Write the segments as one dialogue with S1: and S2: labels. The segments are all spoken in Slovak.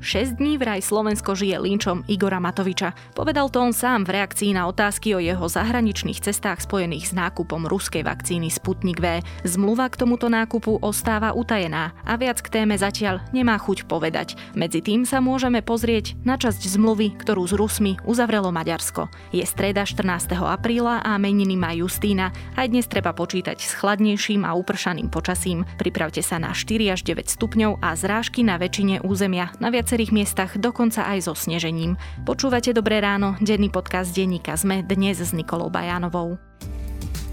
S1: 6 dní vraj Slovensko žije linčom Igora Matoviča. Povedal to on sám v reakcii na otázky o jeho zahraničných cestách spojených s nákupom ruskej vakcíny Sputnik V. Zmluva k tomuto nákupu ostáva utajená a viac k téme zatiaľ nemá chuť povedať. Medzi tým sa môžeme pozrieť na časť zmluvy, ktorú s Rusmi uzavrelo Maďarsko. Je streda 14. apríla a meniny má Justína. Aj dnes treba počítať s chladnejším a upršaným počasím. Pripravte sa na 4 až 9 stupňov a zrážky na väčšine územia. Na viac viacerých miestach dokonca aj so snežením. Počúvate Dobré ráno, denný podcast denníka ZME dnes s Nikolou Bajánovou.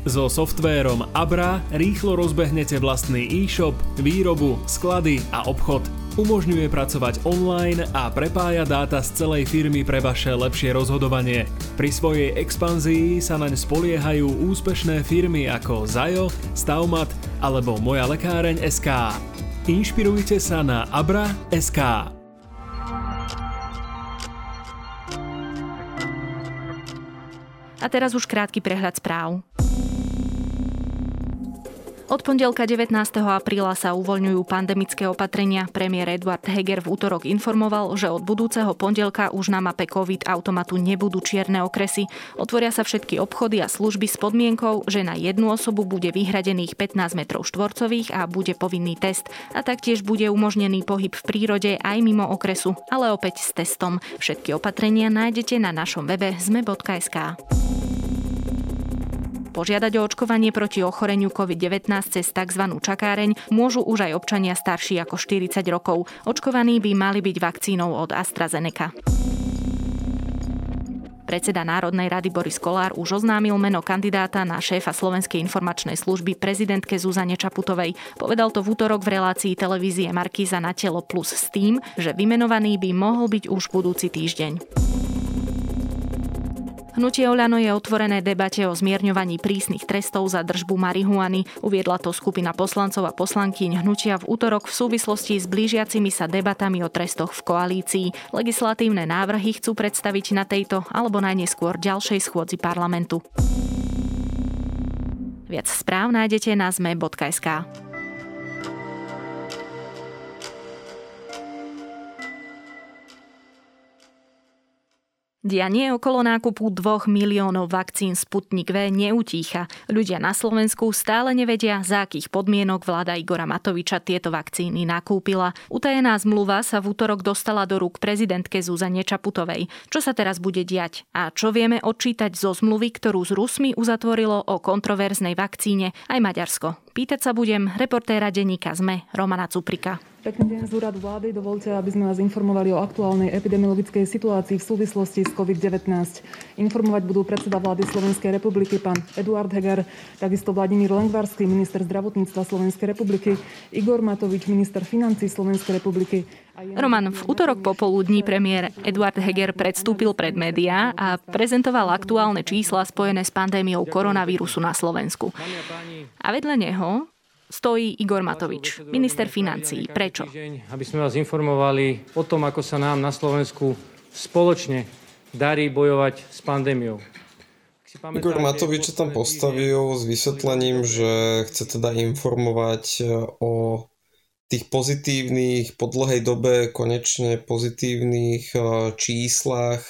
S2: So softvérom Abra rýchlo rozbehnete vlastný e-shop, výrobu, sklady a obchod. Umožňuje pracovať online a prepája dáta z celej firmy pre vaše lepšie rozhodovanie. Pri svojej expanzii sa naň spoliehajú úspešné firmy ako Zajo, Staumat alebo Moja lekáreň SK. Inšpirujte sa na abra.sk.
S1: Teraz už krátky prehľad správ. Od pondelka 19. apríla sa uvoľňujú pandemické opatrenia. Premiér Eduard Heger v útorok informoval, že od budúceho pondelka už na mape COVID automatu nebudú čierne okresy. Otvoria sa všetky obchody a služby s podmienkou, že na jednu osobu bude vyhradených 15 metrov štvorcových a bude povinný test. A taktiež bude umožnený pohyb v prírode aj mimo okresu, ale opäť s testom. Všetky opatrenia nájdete na našom webe zme.sk. Požiadať o očkovanie proti ochoreniu COVID-19 cez tzv. čakáreň môžu už aj občania starší ako 40 rokov. Očkovaní by mali byť vakcínou od AstraZeneca. Predseda Národnej rady Boris Kolár už oznámil meno kandidáta na šéfa Slovenskej informačnej služby prezidentke Zuzane Čaputovej. Povedal to v útorok v relácii televízie Markíza na telo plus s tým, že vymenovaný by mohol byť už budúci týždeň. Hnutie Oľano je otvorené debate o zmierňovaní prísnych trestov za držbu marihuany. Uviedla to skupina poslancov a poslankyň hnutia v útorok v súvislosti s blížiacimi sa debatami o trestoch v koalícii. Legislatívne návrhy chcú predstaviť na tejto alebo najneskôr ďalšej schôdzi parlamentu. Viac správ nájdete na zme.sk. Dianie okolo nákupu 2 miliónov vakcín Sputnik V neutícha. Ľudia na Slovensku stále nevedia, za akých podmienok vláda Igora Matoviča tieto vakcíny nakúpila. Utajená zmluva sa v útorok dostala do rúk prezidentke Zuzane Čaputovej. Čo sa teraz bude diať? A čo vieme odčítať zo zmluvy, ktorú s Rusmi uzatvorilo o kontroverznej vakcíne aj Maďarsko? Pýtať sa budem reportéra denníka ZME Romana Cuprika.
S3: Pekný deň z úradu vlády. Dovolte, aby sme vás informovali o aktuálnej epidemiologickej situácii v súvislosti s COVID-19. Informovať budú predseda vlády Slovenskej republiky pán Eduard Heger, takisto Vladimír Lengvarský, minister zdravotníctva Slovenskej republiky, Igor Matovič, minister financí Slovenskej republiky.
S1: Roman, v útorok popoludní premiér Eduard Heger predstúpil pred médiá a prezentoval aktuálne čísla spojené s pandémiou koronavírusu na Slovensku. A vedľa neho stojí Igor Matovič, minister financií. Prečo?
S4: Aby sme vás informovali o tom, ako sa nám na Slovensku spoločne darí bojovať s pandémiou.
S5: Igor Matovič sa tam postavil s vysvetlením, že chce teda informovať e, o tých pozitívnych, po dlhej dobe konečne pozitívnych e, číslach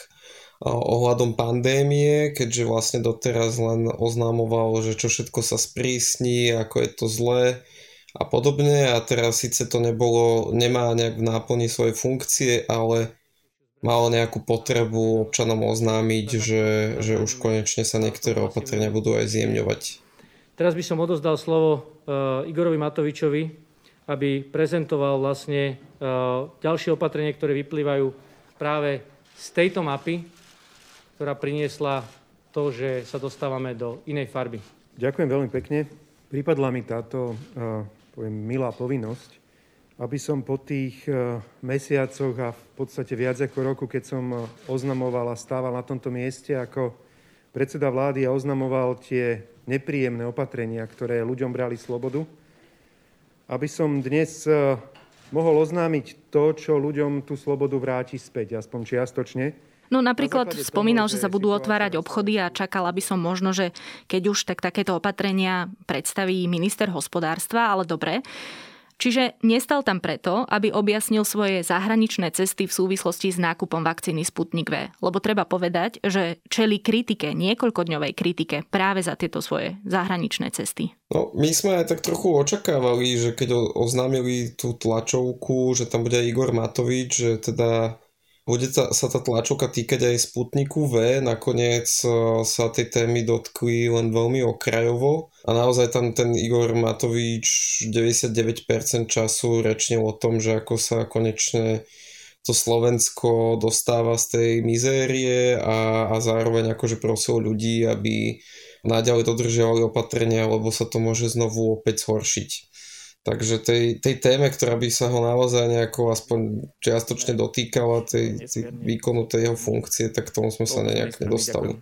S5: ohľadom pandémie, keďže vlastne doteraz len oznámoval, že čo všetko sa sprísni, ako je to zlé a podobne a teraz síce to nebolo, nemá nejak v náplni svoje funkcie, ale malo nejakú potrebu občanom oznámiť, že, že už konečne sa niektoré opatrenia budú aj zjemňovať.
S4: Teraz by som odozdal slovo uh, Igorovi Matovičovi, aby prezentoval vlastne uh, ďalšie opatrenia, ktoré vyplývajú práve z tejto mapy, ktorá priniesla to, že sa dostávame do inej farby.
S6: Ďakujem veľmi pekne. Pripadla mi táto, poviem, milá povinnosť, aby som po tých mesiacoch a v podstate viac ako roku, keď som oznamoval a stával na tomto mieste ako predseda vlády a oznamoval tie nepríjemné opatrenia, ktoré ľuďom brali slobodu, aby som dnes mohol oznámiť to, čo ľuďom tú slobodu vráti späť, aspoň čiastočne,
S1: No napríklad spomínal, že sa budú otvárať obchody a čakala by som možno, že keď už tak takéto opatrenia predstaví minister hospodárstva, ale dobre. Čiže nestal tam preto, aby objasnil svoje zahraničné cesty v súvislosti s nákupom vakcíny Sputnik V. Lebo treba povedať, že čeli kritike, niekoľkodňovej kritike práve za tieto svoje zahraničné cesty.
S5: No, my sme aj tak trochu očakávali, že keď oznámili tú tlačovku, že tam bude Igor Matovič, že teda bude ta, sa tá tlačovka týkať aj Sputniku V, nakoniec e, sa tej témy dotkli len veľmi okrajovo a naozaj tam ten Igor Matovič 99% času rečnil o tom, že ako sa konečne to Slovensko dostáva z tej mizérie a, a zároveň akože prosil ľudí, aby naďalej dodržiavali opatrenia, lebo sa to môže znovu opäť zhoršiť. Takže tej, tej téme, ktorá by sa ho naozaj nejako aspoň čiastočne dotýkala tej, tej výkonu tej jeho funkcie, tak tomu sme sa nejak nedostali.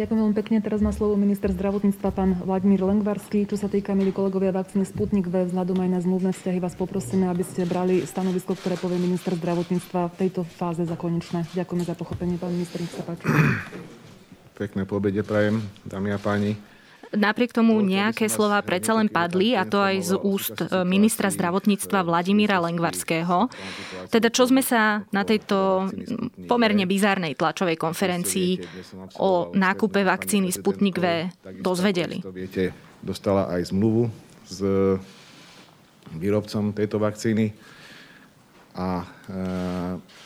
S3: Ďakujem veľmi pekne. Teraz má slovo minister zdravotníctva pán Vladimír Lengvarský. Čo sa týka, milí kolegovia, vakcíny Sputnik V, vzhľadom aj na zmluvné vzťahy vás poprosíme, aby ste brali stanovisko, ktoré povie minister zdravotníctva v tejto fáze za konečné. Ďakujeme za pochopenie, pán minister, nech sa páči.
S7: Pekné pobede prajem, dámy a páni.
S1: Napriek tomu nejaké slova predsa len padli, a to aj z úst e, ministra zdravotníctva Vladimíra Lengvarského. Teda čo sme sa na tejto pomerne bizárnej tlačovej konferencii o nákupe vakcíny Sputnik V dozvedeli?
S7: Viete, dostala aj zmluvu s výrobcom tejto vakcíny a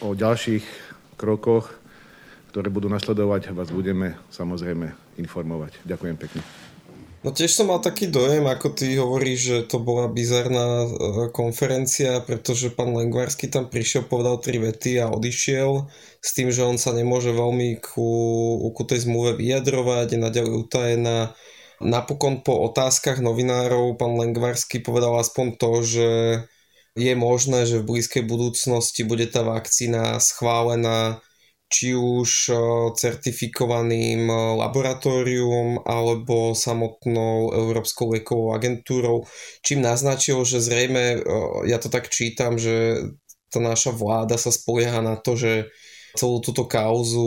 S7: o ďalších krokoch, ktoré budú nasledovať, vás budeme samozrejme informovať. Ďakujem pekne.
S5: No tiež som mal taký dojem, ako ty hovoríš, že to bola bizarná e, konferencia, pretože pán Lengvarsky tam prišiel, povedal tri vety a odišiel s tým, že on sa nemôže veľmi ku, ku tej zmluve vyjadrovať, je naďalej utajená. Napokon po otázkach novinárov pán Lengvarsky povedal aspoň to, že je možné, že v blízkej budúcnosti bude tá vakcína schválená či už eh, certifikovaným eh, laboratórium alebo samotnou Európskou liekovou agentúrou, čím naznačil, že zrejme, eh, ja to tak čítam, že tá naša vláda sa spolieha na to, že celú túto kauzu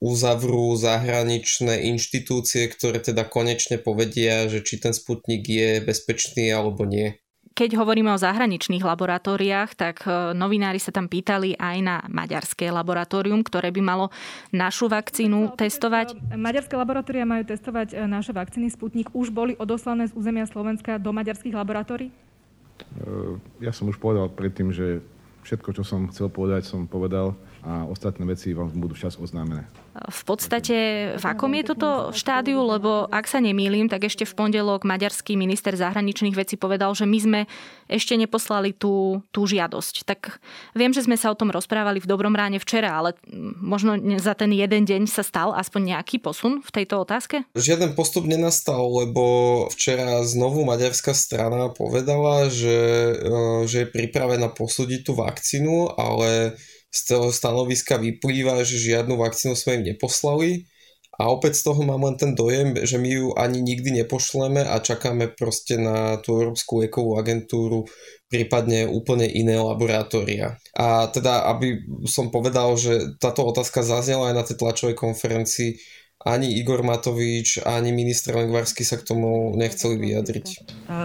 S5: uzavrú zahraničné inštitúcie, ktoré teda konečne povedia, že či ten Sputnik je bezpečný alebo nie.
S1: Keď hovoríme o zahraničných laboratóriách, tak e, novinári sa tam pýtali aj na maďarské laboratórium, ktoré by malo našu vakcínu testovať.
S8: Maďarské laboratória majú testovať e, naše vakcíny Sputnik. Už boli odoslané z územia Slovenska do maďarských laboratórií? E,
S7: ja som už povedal predtým, že všetko, čo som chcel povedať, som povedal a ostatné veci vám budú včas oznámené.
S1: V podstate v akom je toto štádiu, lebo ak sa nemýlim, tak ešte v pondelok maďarský minister zahraničných vecí povedal, že my sme ešte neposlali tú, tú žiadosť. Tak viem, že sme sa o tom rozprávali v dobrom ráne včera, ale možno za ten jeden deň sa stal aspoň nejaký posun v tejto otázke?
S5: Žiaden postup nenastal, lebo včera znovu maďarská strana povedala, že, e, že je pripravená posúdiť tú vakcínu, ale z toho stanoviska vyplýva, že žiadnu vakcínu sme im neposlali a opäť z toho mám len ten dojem, že my ju ani nikdy nepošleme a čakáme proste na tú Európsku liekovú agentúru, prípadne úplne iné laboratória. A teda, aby som povedal, že táto otázka zaznela aj na tej tlačovej konferencii, ani Igor Matovič, ani minister Lengvarsky sa k tomu nechceli vyjadriť.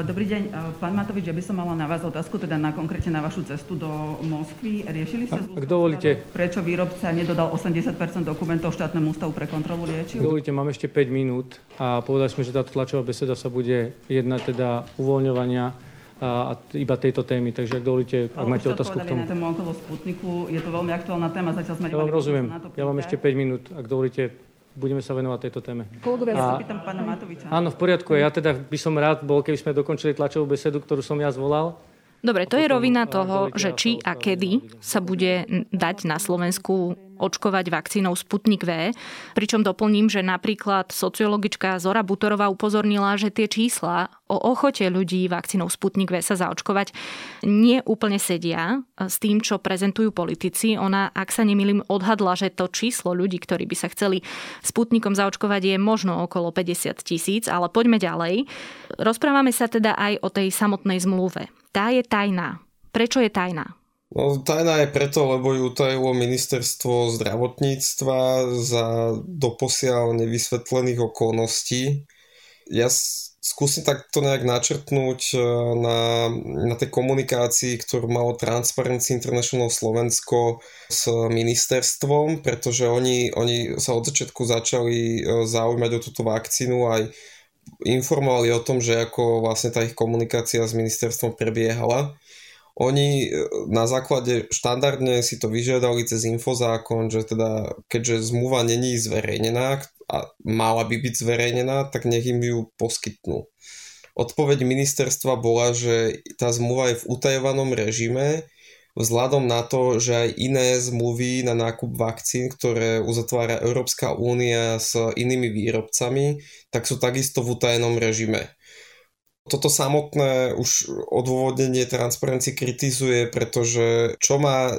S9: Dobrý deň, pán Matovič, ja by som mala na vás otázku, teda na konkrétne na vašu cestu do Moskvy. Riešili ste,
S4: Ak dovolíte,
S9: prečo výrobca nedodal 80% dokumentov štátnemu ústavu pre kontrolu liečiv?
S4: Dovolíte, mám ešte 5 minút a povedali sme, že táto tlačová beseda sa bude jednať teda uvoľňovania a iba tejto témy. Takže ak dovolíte, ak máte otázku k tomu.
S9: na tému okolo Sputniku, je to veľmi aktuálna téma, zatiaľ sme
S4: Ja vám rozumiem, ja mám ešte 5 minút, ak dovolíte, budeme sa venovať tejto téme.
S9: Kolegovia, ja sa pýtam pána Matoviča.
S4: Áno, v poriadku. Ja teda by som rád bol, keby sme dokončili tlačovú besedu, ktorú som ja zvolal.
S1: Dobre, to je rovina toho, že či a kedy sa bude dať na Slovensku očkovať vakcínou Sputnik V. Pričom doplním, že napríklad sociologička Zora Butorová upozornila, že tie čísla o ochote ľudí vakcínou Sputnik V sa zaočkovať nie úplne sedia s tým, čo prezentujú politici. Ona, ak sa nemýlim, odhadla, že to číslo ľudí, ktorí by sa chceli Sputnikom zaočkovať je možno okolo 50 tisíc, ale poďme ďalej. Rozprávame sa teda aj o tej samotnej zmluve tá je tajná. Prečo je tajná?
S5: No, tajná je preto, lebo ju tajilo ministerstvo zdravotníctva za doposiaľ nevysvetlených okolností. Ja skúsim takto nejak načrtnúť na, na tej komunikácii, ktorú malo Transparency International Slovensko s ministerstvom, pretože oni, oni sa od začiatku začali zaujímať o túto vakcínu aj informovali o tom, že ako vlastne tá ich komunikácia s ministerstvom prebiehala. Oni e, na základe štandardne si to vyžiadali cez infozákon, že teda keďže zmluva není zverejnená a mala by byť zverejnená, tak nech im ju poskytnú. Odpoveď ministerstva bola, že tá zmluva je v utajovanom režime, vzhľadom na to, že aj iné zmluvy na nákup vakcín, ktoré uzatvára Európska únia s inými výrobcami, tak sú takisto v utajenom režime. Toto samotné už odôvodnenie Transparency kritizuje, pretože čo má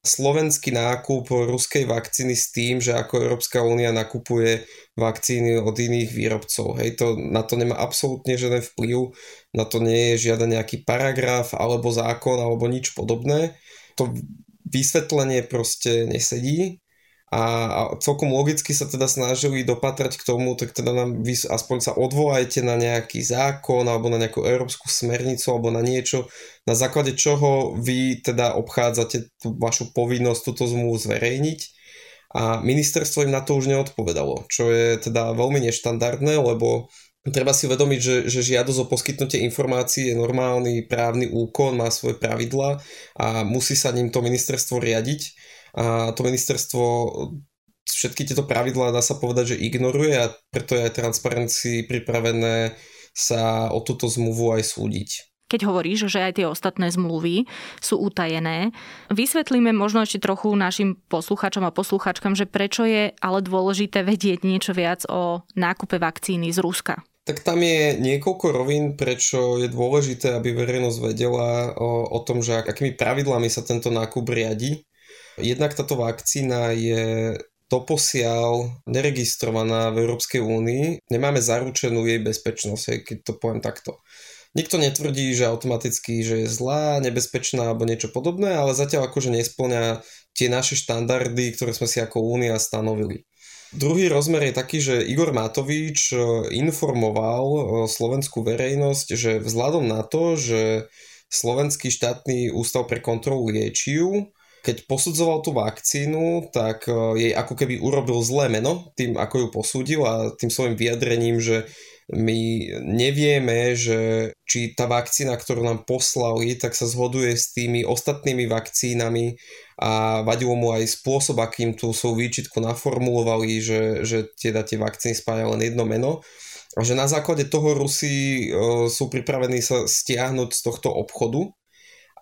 S5: slovenský nákup ruskej vakcíny s tým, že ako Európska únia nakupuje vakcíny od iných výrobcov. Hej, to, na to nemá absolútne žiaden vplyv, na to nie je žiaden nejaký paragraf alebo zákon alebo nič podobné. To vysvetlenie proste nesedí a, a celkom logicky sa teda snažili dopatrať k tomu, tak teda nám vy aspoň sa odvolajte na nejaký zákon alebo na nejakú európsku smernicu alebo na niečo, na základe čoho vy teda obchádzate tú vašu povinnosť túto zmluvu zverejniť. A ministerstvo im na to už neodpovedalo, čo je teda veľmi neštandardné, lebo treba si uvedomiť, že, že žiadosť o poskytnutie informácií je normálny právny úkon, má svoje pravidla a musí sa ním to ministerstvo riadiť a to ministerstvo všetky tieto pravidlá dá sa povedať, že ignoruje a preto je aj transparenci pripravené sa o túto zmluvu aj súdiť.
S1: Keď hovoríš, že aj tie ostatné zmluvy sú utajené, vysvetlíme možno ešte trochu našim posluchačom a posluchačkám, že prečo je ale dôležité vedieť niečo viac o nákupe vakcíny z Ruska.
S5: Tak tam je niekoľko rovín, prečo je dôležité, aby verejnosť vedela o, o tom, že akými pravidlami sa tento nákup riadi. Jednak táto vakcína je doposiaľ neregistrovaná v Európskej únii. Nemáme zaručenú jej bezpečnosť, keď to poviem takto. Nikto netvrdí, že automaticky, že je zlá, nebezpečná alebo niečo podobné, ale zatiaľ akože nesplňa tie naše štandardy, ktoré sme si ako únia stanovili. Druhý rozmer je taký, že Igor Matovič informoval slovenskú verejnosť, že vzhľadom na to, že Slovenský štátny ústav pre kontrolu liečiv keď posudzoval tú vakcínu, tak e, jej ako keby urobil zlé meno tým, ako ju posúdil a tým svojim vyjadrením, že my nevieme, že či tá vakcína, ktorú nám poslali, tak sa zhoduje s tými ostatnými vakcínami a vadilo mu aj spôsob, akým tú svoju výčitku naformulovali, že, že teda tie vakcíny spája len jedno meno. A že na základe toho Rusi e, sú pripravení sa stiahnuť z tohto obchodu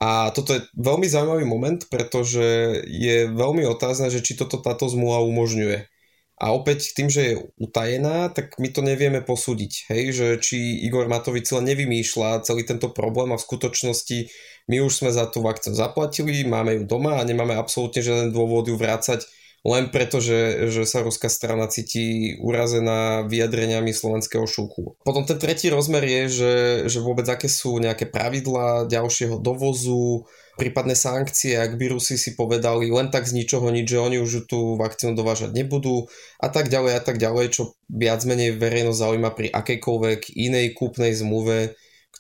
S5: a toto je veľmi zaujímavý moment, pretože je veľmi otázne, že či toto táto zmluva umožňuje. A opäť tým, že je utajená, tak my to nevieme posúdiť. Hej? Že či Igor Matovič len nevymýšľa celý tento problém a v skutočnosti my už sme za tú vakcínu zaplatili, máme ju doma a nemáme absolútne žiaden dôvod ju vrácať len preto, že, že sa ruská strana cíti urazená vyjadreniami slovenského šúku. Potom ten tretí rozmer je, že, že vôbec aké sú nejaké pravidlá ďalšieho dovozu, prípadné sankcie, ak by Rusi si povedali len tak z ničoho nič, že oni už tú vakcínu dovážať nebudú a tak ďalej a tak ďalej, čo viac menej verejnosť zaujíma pri akejkoľvek inej kúpnej zmluve,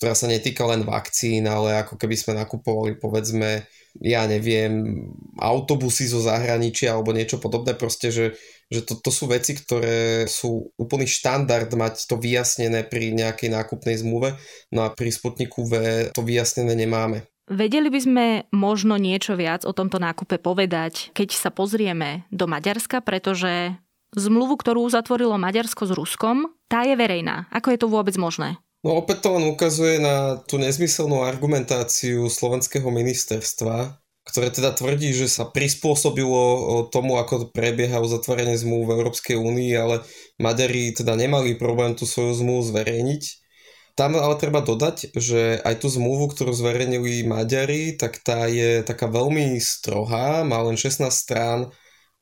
S5: ktorá sa netýka len vakcín, ale ako keby sme nakupovali povedzme ja neviem, autobusy zo zahraničia alebo niečo podobné, proste, že, že to, to sú veci, ktoré sú úplný štandard mať to vyjasnené pri nejakej nákupnej zmluve, no a pri Sputniku V to vyjasnené nemáme.
S1: Vedeli by sme možno niečo viac o tomto nákupe povedať, keď sa pozrieme do Maďarska, pretože zmluvu, ktorú zatvorilo Maďarsko s Ruskom, tá je verejná. Ako je to vôbec možné?
S5: No opäť to len ukazuje na tú nezmyselnú argumentáciu slovenského ministerstva, ktoré teda tvrdí, že sa prispôsobilo tomu, ako prebieha uzatvorenie zmluv v Európskej únii, ale Maďari teda nemali problém tú svoju zmluvu zverejniť. Tam ale treba dodať, že aj tú zmluvu, ktorú zverejnili Maďari, tak tá je taká veľmi strohá, má len 16 strán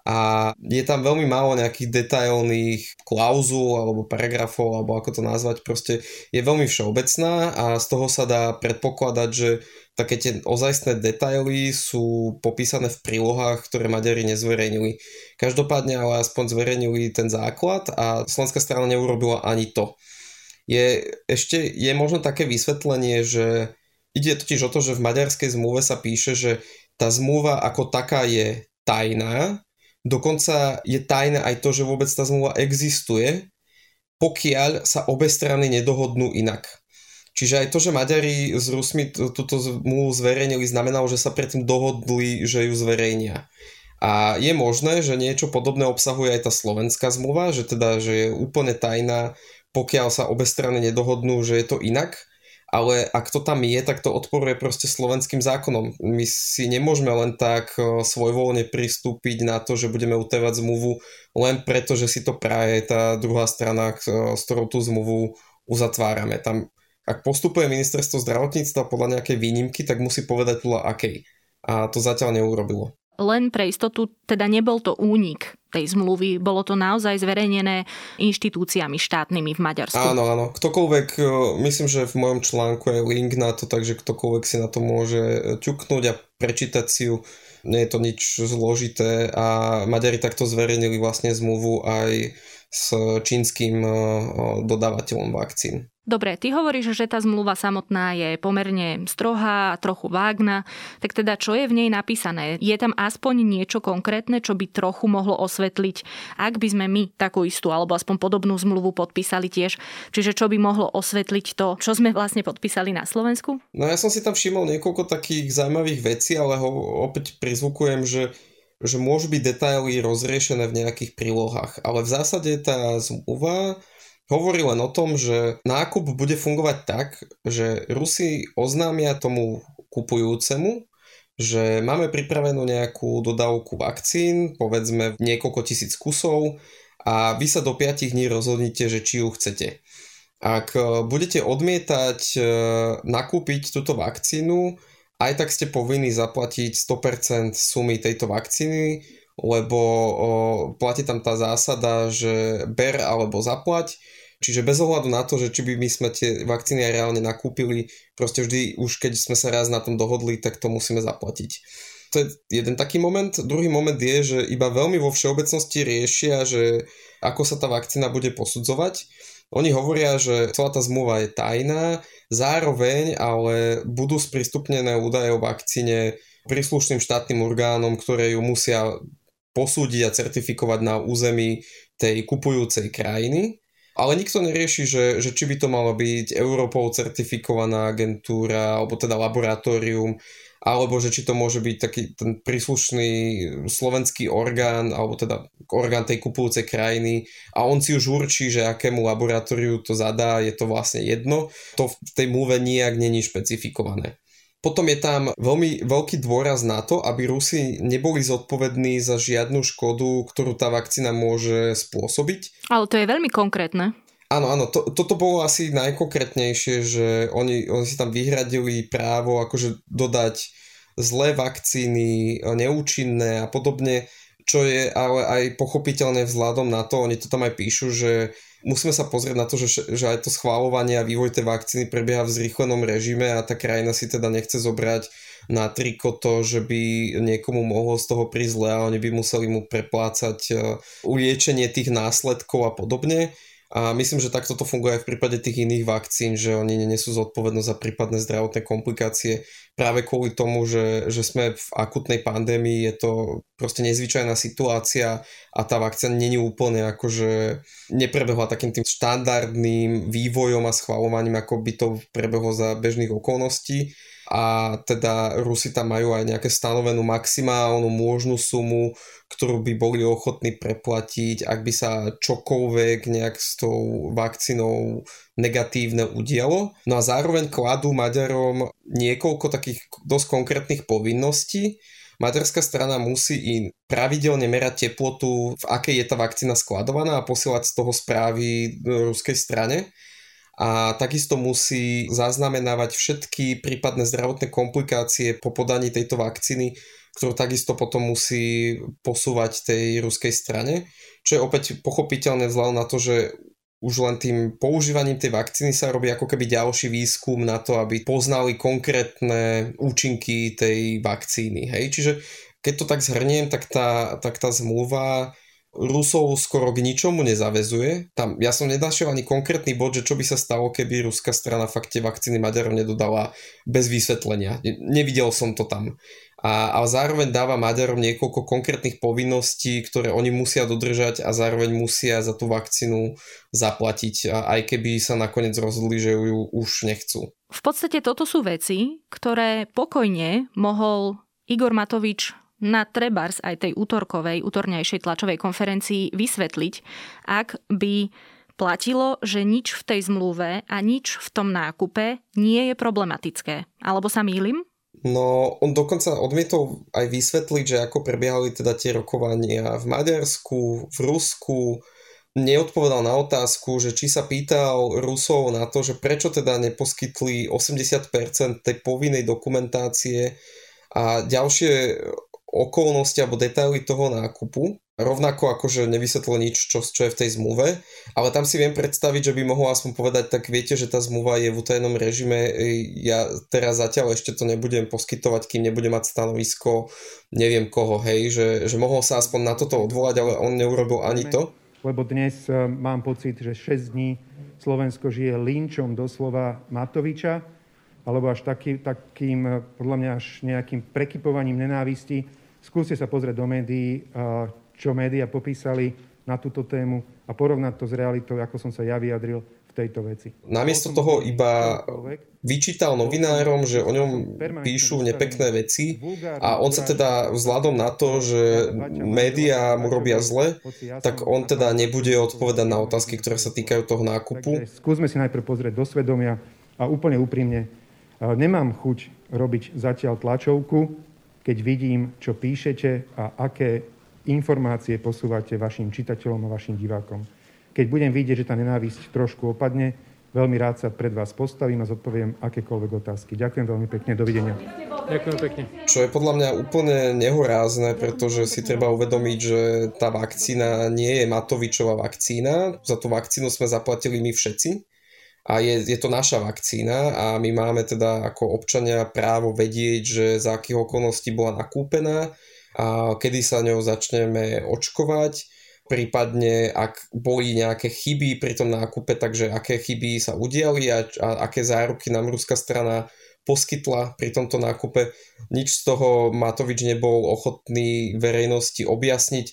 S5: a je tam veľmi málo nejakých detailných klauzul alebo paragrafov alebo ako to nazvať, proste je veľmi všeobecná a z toho sa dá predpokladať, že také tie ozajstné detaily sú popísané v prílohách, ktoré Maďari nezverejnili. Každopádne ale aspoň zverejnili ten základ a slovenská strana neurobila ani to. je ešte je možno také vysvetlenie, že ide totiž o to, že v maďarskej zmluve sa píše, že tá zmluva ako taká je tajná, dokonca je tajné aj to, že vôbec tá zmluva existuje, pokiaľ sa obe strany nedohodnú inak. Čiže aj to, že Maďari s Rusmi túto zmluvu zverejnili, znamenalo, že sa predtým dohodli, že ju zverejnia. A je možné, že niečo podobné obsahuje aj tá slovenská zmluva, že teda, že je úplne tajná, pokiaľ sa obe strany nedohodnú, že je to inak. Ale ak to tam je, tak to odporuje proste slovenským zákonom. My si nemôžeme len tak e, svojvoľne pristúpiť na to, že budeme utevať zmluvu len preto, že si to praje tá druhá strana, s ktorou tú zmluvu uzatvárame. Tam, ak postupuje ministerstvo zdravotníctva podľa nejakej výnimky, tak musí povedať podľa akej. A to zatiaľ neurobilo
S1: len pre istotu, teda nebol to únik tej zmluvy, bolo to naozaj zverejnené inštitúciami štátnymi v Maďarsku.
S5: Áno, áno. Ktokoľvek, e, myslím, že v mojom článku je link na to, takže ktokoľvek si na to môže ťuknúť a prečítať si ju. Nie je to nič zložité a Maďari takto zverejnili vlastne zmluvu aj s čínskym e, dodávateľom vakcín.
S1: Dobre, ty hovoríš, že tá zmluva samotná je pomerne strohá, trochu vágna, tak teda čo je v nej napísané? Je tam aspoň niečo konkrétne, čo by trochu mohlo osvetliť, ak by sme my takú istú alebo aspoň podobnú zmluvu podpísali tiež? Čiže čo by mohlo osvetliť to, čo sme vlastne podpísali na Slovensku?
S5: No ja som si tam všimol niekoľko takých zaujímavých vecí, ale ho opäť prizvukujem, že že môžu byť detaily rozriešené v nejakých prílohách, ale v zásade tá zmluva hovorí len o tom, že nákup bude fungovať tak, že Rusi oznámia tomu kupujúcemu, že máme pripravenú nejakú dodávku vakcín, povedzme niekoľko tisíc kusov a vy sa do 5 dní rozhodnite, že či ju chcete. Ak e, budete odmietať e, nakúpiť túto vakcínu, aj tak ste povinní zaplatiť 100% sumy tejto vakcíny, lebo platí tam tá zásada, že ber alebo zaplať Čiže bez ohľadu na to, že či by my sme tie vakcíny aj reálne nakúpili, proste vždy už keď sme sa raz na tom dohodli, tak to musíme zaplatiť. To je jeden taký moment. Druhý moment je, že iba veľmi vo všeobecnosti riešia, že ako sa tá vakcína bude posudzovať. Oni hovoria, že celá tá zmluva je tajná, zároveň ale budú sprístupnené údaje o vakcíne príslušným štátnym orgánom, ktoré ju musia posúdiť a certifikovať na území tej kupujúcej krajiny. Ale nikto nerieši, že, že či by to mala byť Europol certifikovaná agentúra, alebo teda laboratórium, alebo že či to môže byť taký ten príslušný slovenský orgán, alebo teda orgán tej kupujúcej krajiny a on si už určí, že akému laboratóriu to zadá, je to vlastne jedno. To v tej múve nijak není špecifikované. Potom je tam veľmi veľký dôraz na to, aby Rusi neboli zodpovední za žiadnu škodu, ktorú tá vakcína môže spôsobiť.
S1: Ale to je veľmi konkrétne.
S5: Áno, áno, to, toto bolo asi najkonkrétnejšie, že oni, oni si tam vyhradili právo akože dodať zlé vakcíny, neúčinné a podobne, čo je ale aj pochopiteľné vzhľadom na to, oni to tam aj píšu, že musíme sa pozrieť na to, že, že aj to schválovanie a vývoj tej vakcíny prebieha v zrýchlenom režime a tá krajina si teda nechce zobrať na triko to, že by niekomu mohlo z toho prísť zle a oni by museli mu preplácať e, uliečenie tých následkov a podobne. A myslím, že takto to funguje aj v prípade tých iných vakcín, že oni nenesú zodpovednosť za prípadné zdravotné komplikácie práve kvôli tomu, že, že sme v akutnej pandémii, je to proste nezvyčajná situácia a tá vakcína není úplne akože neprebehla takým tým štandardným vývojom a schvalovaním, ako by to prebehlo za bežných okolností a teda Rusi tam majú aj nejaké stanovenú maximálnu môžnu sumu, ktorú by boli ochotní preplatiť, ak by sa čokoľvek nejak s tou vakcínou negatívne udialo. No a zároveň kladú Maďarom niekoľko takých dosť konkrétnych povinností. Maďarská strana musí im pravidelne merať teplotu, v akej je tá vakcína skladovaná a posielať z toho správy ruskej strane a takisto musí zaznamenávať všetky prípadné zdravotné komplikácie po podaní tejto vakcíny, ktorú takisto potom musí posúvať tej ruskej strane, čo je opäť pochopiteľné vzhľadom na to, že už len tým používaním tej vakcíny sa robí ako keby ďalší výskum na to, aby poznali konkrétne účinky tej vakcíny. Hej? Čiže keď to tak zhrniem, tak tá, tak tá zmluva Rusov skoro k ničomu nezavezuje. Tam, ja som nedašiel ani konkrétny bod, že čo by sa stalo, keby ruská strana fakt tie vakcíny Maďarov nedodala bez vysvetlenia. Nevidel som to tam. A, a zároveň dáva Maďarom niekoľko konkrétnych povinností, ktoré oni musia dodržať a zároveň musia za tú vakcínu zaplatiť, aj keby sa nakoniec rozhodli, že ju už nechcú.
S1: V podstate toto sú veci, ktoré pokojne mohol Igor Matovič na trebárs aj tej útorkovej, útornejšej tlačovej konferencii vysvetliť, ak by platilo, že nič v tej zmluve a nič v tom nákupe nie je problematické. Alebo sa mýlim?
S5: No, on dokonca odmietol aj vysvetliť, že ako prebiehali teda tie rokovania v Maďarsku, v Rusku, neodpovedal na otázku, že či sa pýtal Rusov na to, že prečo teda neposkytli 80% tej povinnej dokumentácie a ďalšie okolnosti alebo detaily toho nákupu, rovnako ako že nevysvetlil nič, čo, čo je v tej zmluve, ale tam si viem predstaviť, že by mohol aspoň povedať, tak viete, že tá zmluva je v utajenom režime, ja teraz zatiaľ ešte to nebudem poskytovať, kým nebudem mať stanovisko neviem koho, hej, že, že mohol sa aspoň na toto odvolať, ale on neurobil ani to.
S6: Lebo dnes e, mám pocit, že 6 dní Slovensko žije linčom doslova Matoviča, alebo až taký, takým, e, podľa mňa až nejakým prekypovaním nenávisti Skúste sa pozrieť do médií, čo médiá popísali na túto tému a porovnať to s realitou, ako som sa ja vyjadril v tejto veci.
S5: Namiesto toho iba vyčítal novinárom, že o ňom píšu nepekné veci a on sa teda vzhľadom na to, že médiá mu robia zle, tak on teda nebude odpovedať na otázky, ktoré sa týkajú toho nákupu.
S6: skúsme si najprv pozrieť do svedomia a úplne úprimne, nemám chuť robiť zatiaľ tlačovku, keď vidím, čo píšete a aké informácie posúvate vašim čitateľom a vašim divákom. Keď budem vidieť, že tá nenávisť trošku opadne, veľmi rád sa pred vás postavím a zodpoviem akékoľvek otázky. Ďakujem veľmi pekne, dovidenia.
S4: Ďakujem pekne.
S5: Čo je podľa mňa úplne nehorázne, pretože si treba uvedomiť, že tá vakcína nie je Matovičová vakcína. Za tú vakcínu sme zaplatili my všetci a je, je to naša vakcína a my máme teda ako občania právo vedieť, že za akých okolností bola nakúpená a kedy sa ňou začneme očkovať, prípadne ak boli nejaké chyby pri tom nákupe, takže aké chyby sa udiali a, a aké záruky nám ruská strana poskytla pri tomto nákupe. Nič z toho Matovič nebol ochotný verejnosti objasniť,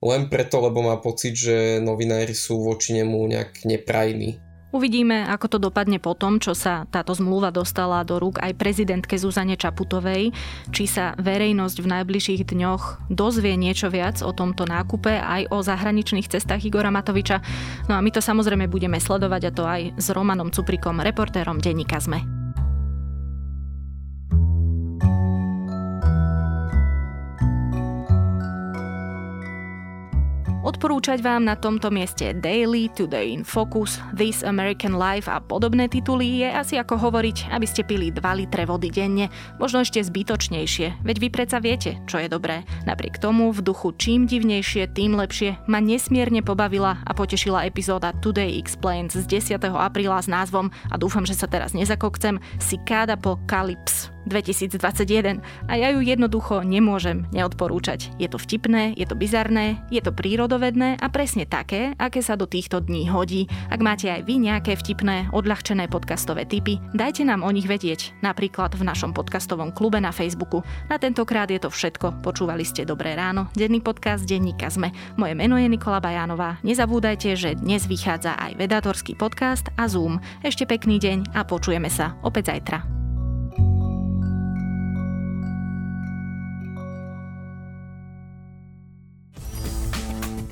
S5: len preto, lebo má pocit, že novinári sú voči nemu nejak neprajní.
S1: Uvidíme, ako to dopadne po tom, čo sa táto zmluva dostala do rúk aj prezidentke Zuzane Čaputovej, či sa verejnosť v najbližších dňoch dozvie niečo viac o tomto nákupe aj o zahraničných cestách Igora Matoviča. No a my to samozrejme budeme sledovať a to aj s Romanom Cuprikom, reportérom denníka ZME. Odporúčať vám na tomto mieste Daily, Today in Focus, This American Life a podobné tituly je asi ako hovoriť, aby ste pili 2 litre vody denne, možno ešte zbytočnejšie, veď vy predsa viete, čo je dobré. Napriek tomu v duchu čím divnejšie, tým lepšie ma nesmierne pobavila a potešila epizóda Today Explains z 10. apríla s názvom a dúfam, že sa teraz nezakokcem, Cicada po Calypse 2021 a ja ju jednoducho nemôžem neodporúčať. Je to vtipné, je to bizarné, je to prírodovedné a presne také, aké sa do týchto dní hodí. Ak máte aj vy nejaké vtipné, odľahčené podcastové tipy, dajte nám o nich vedieť, napríklad v našom podcastovom klube na Facebooku. Na tentokrát je to všetko. Počúvali ste Dobré ráno, denný podcast Denníka Zme. Moje meno je Nikola Bajánová. Nezabúdajte, že dnes vychádza aj vedátorský podcast a Zoom. Ešte pekný deň a počujeme sa opäť zajtra.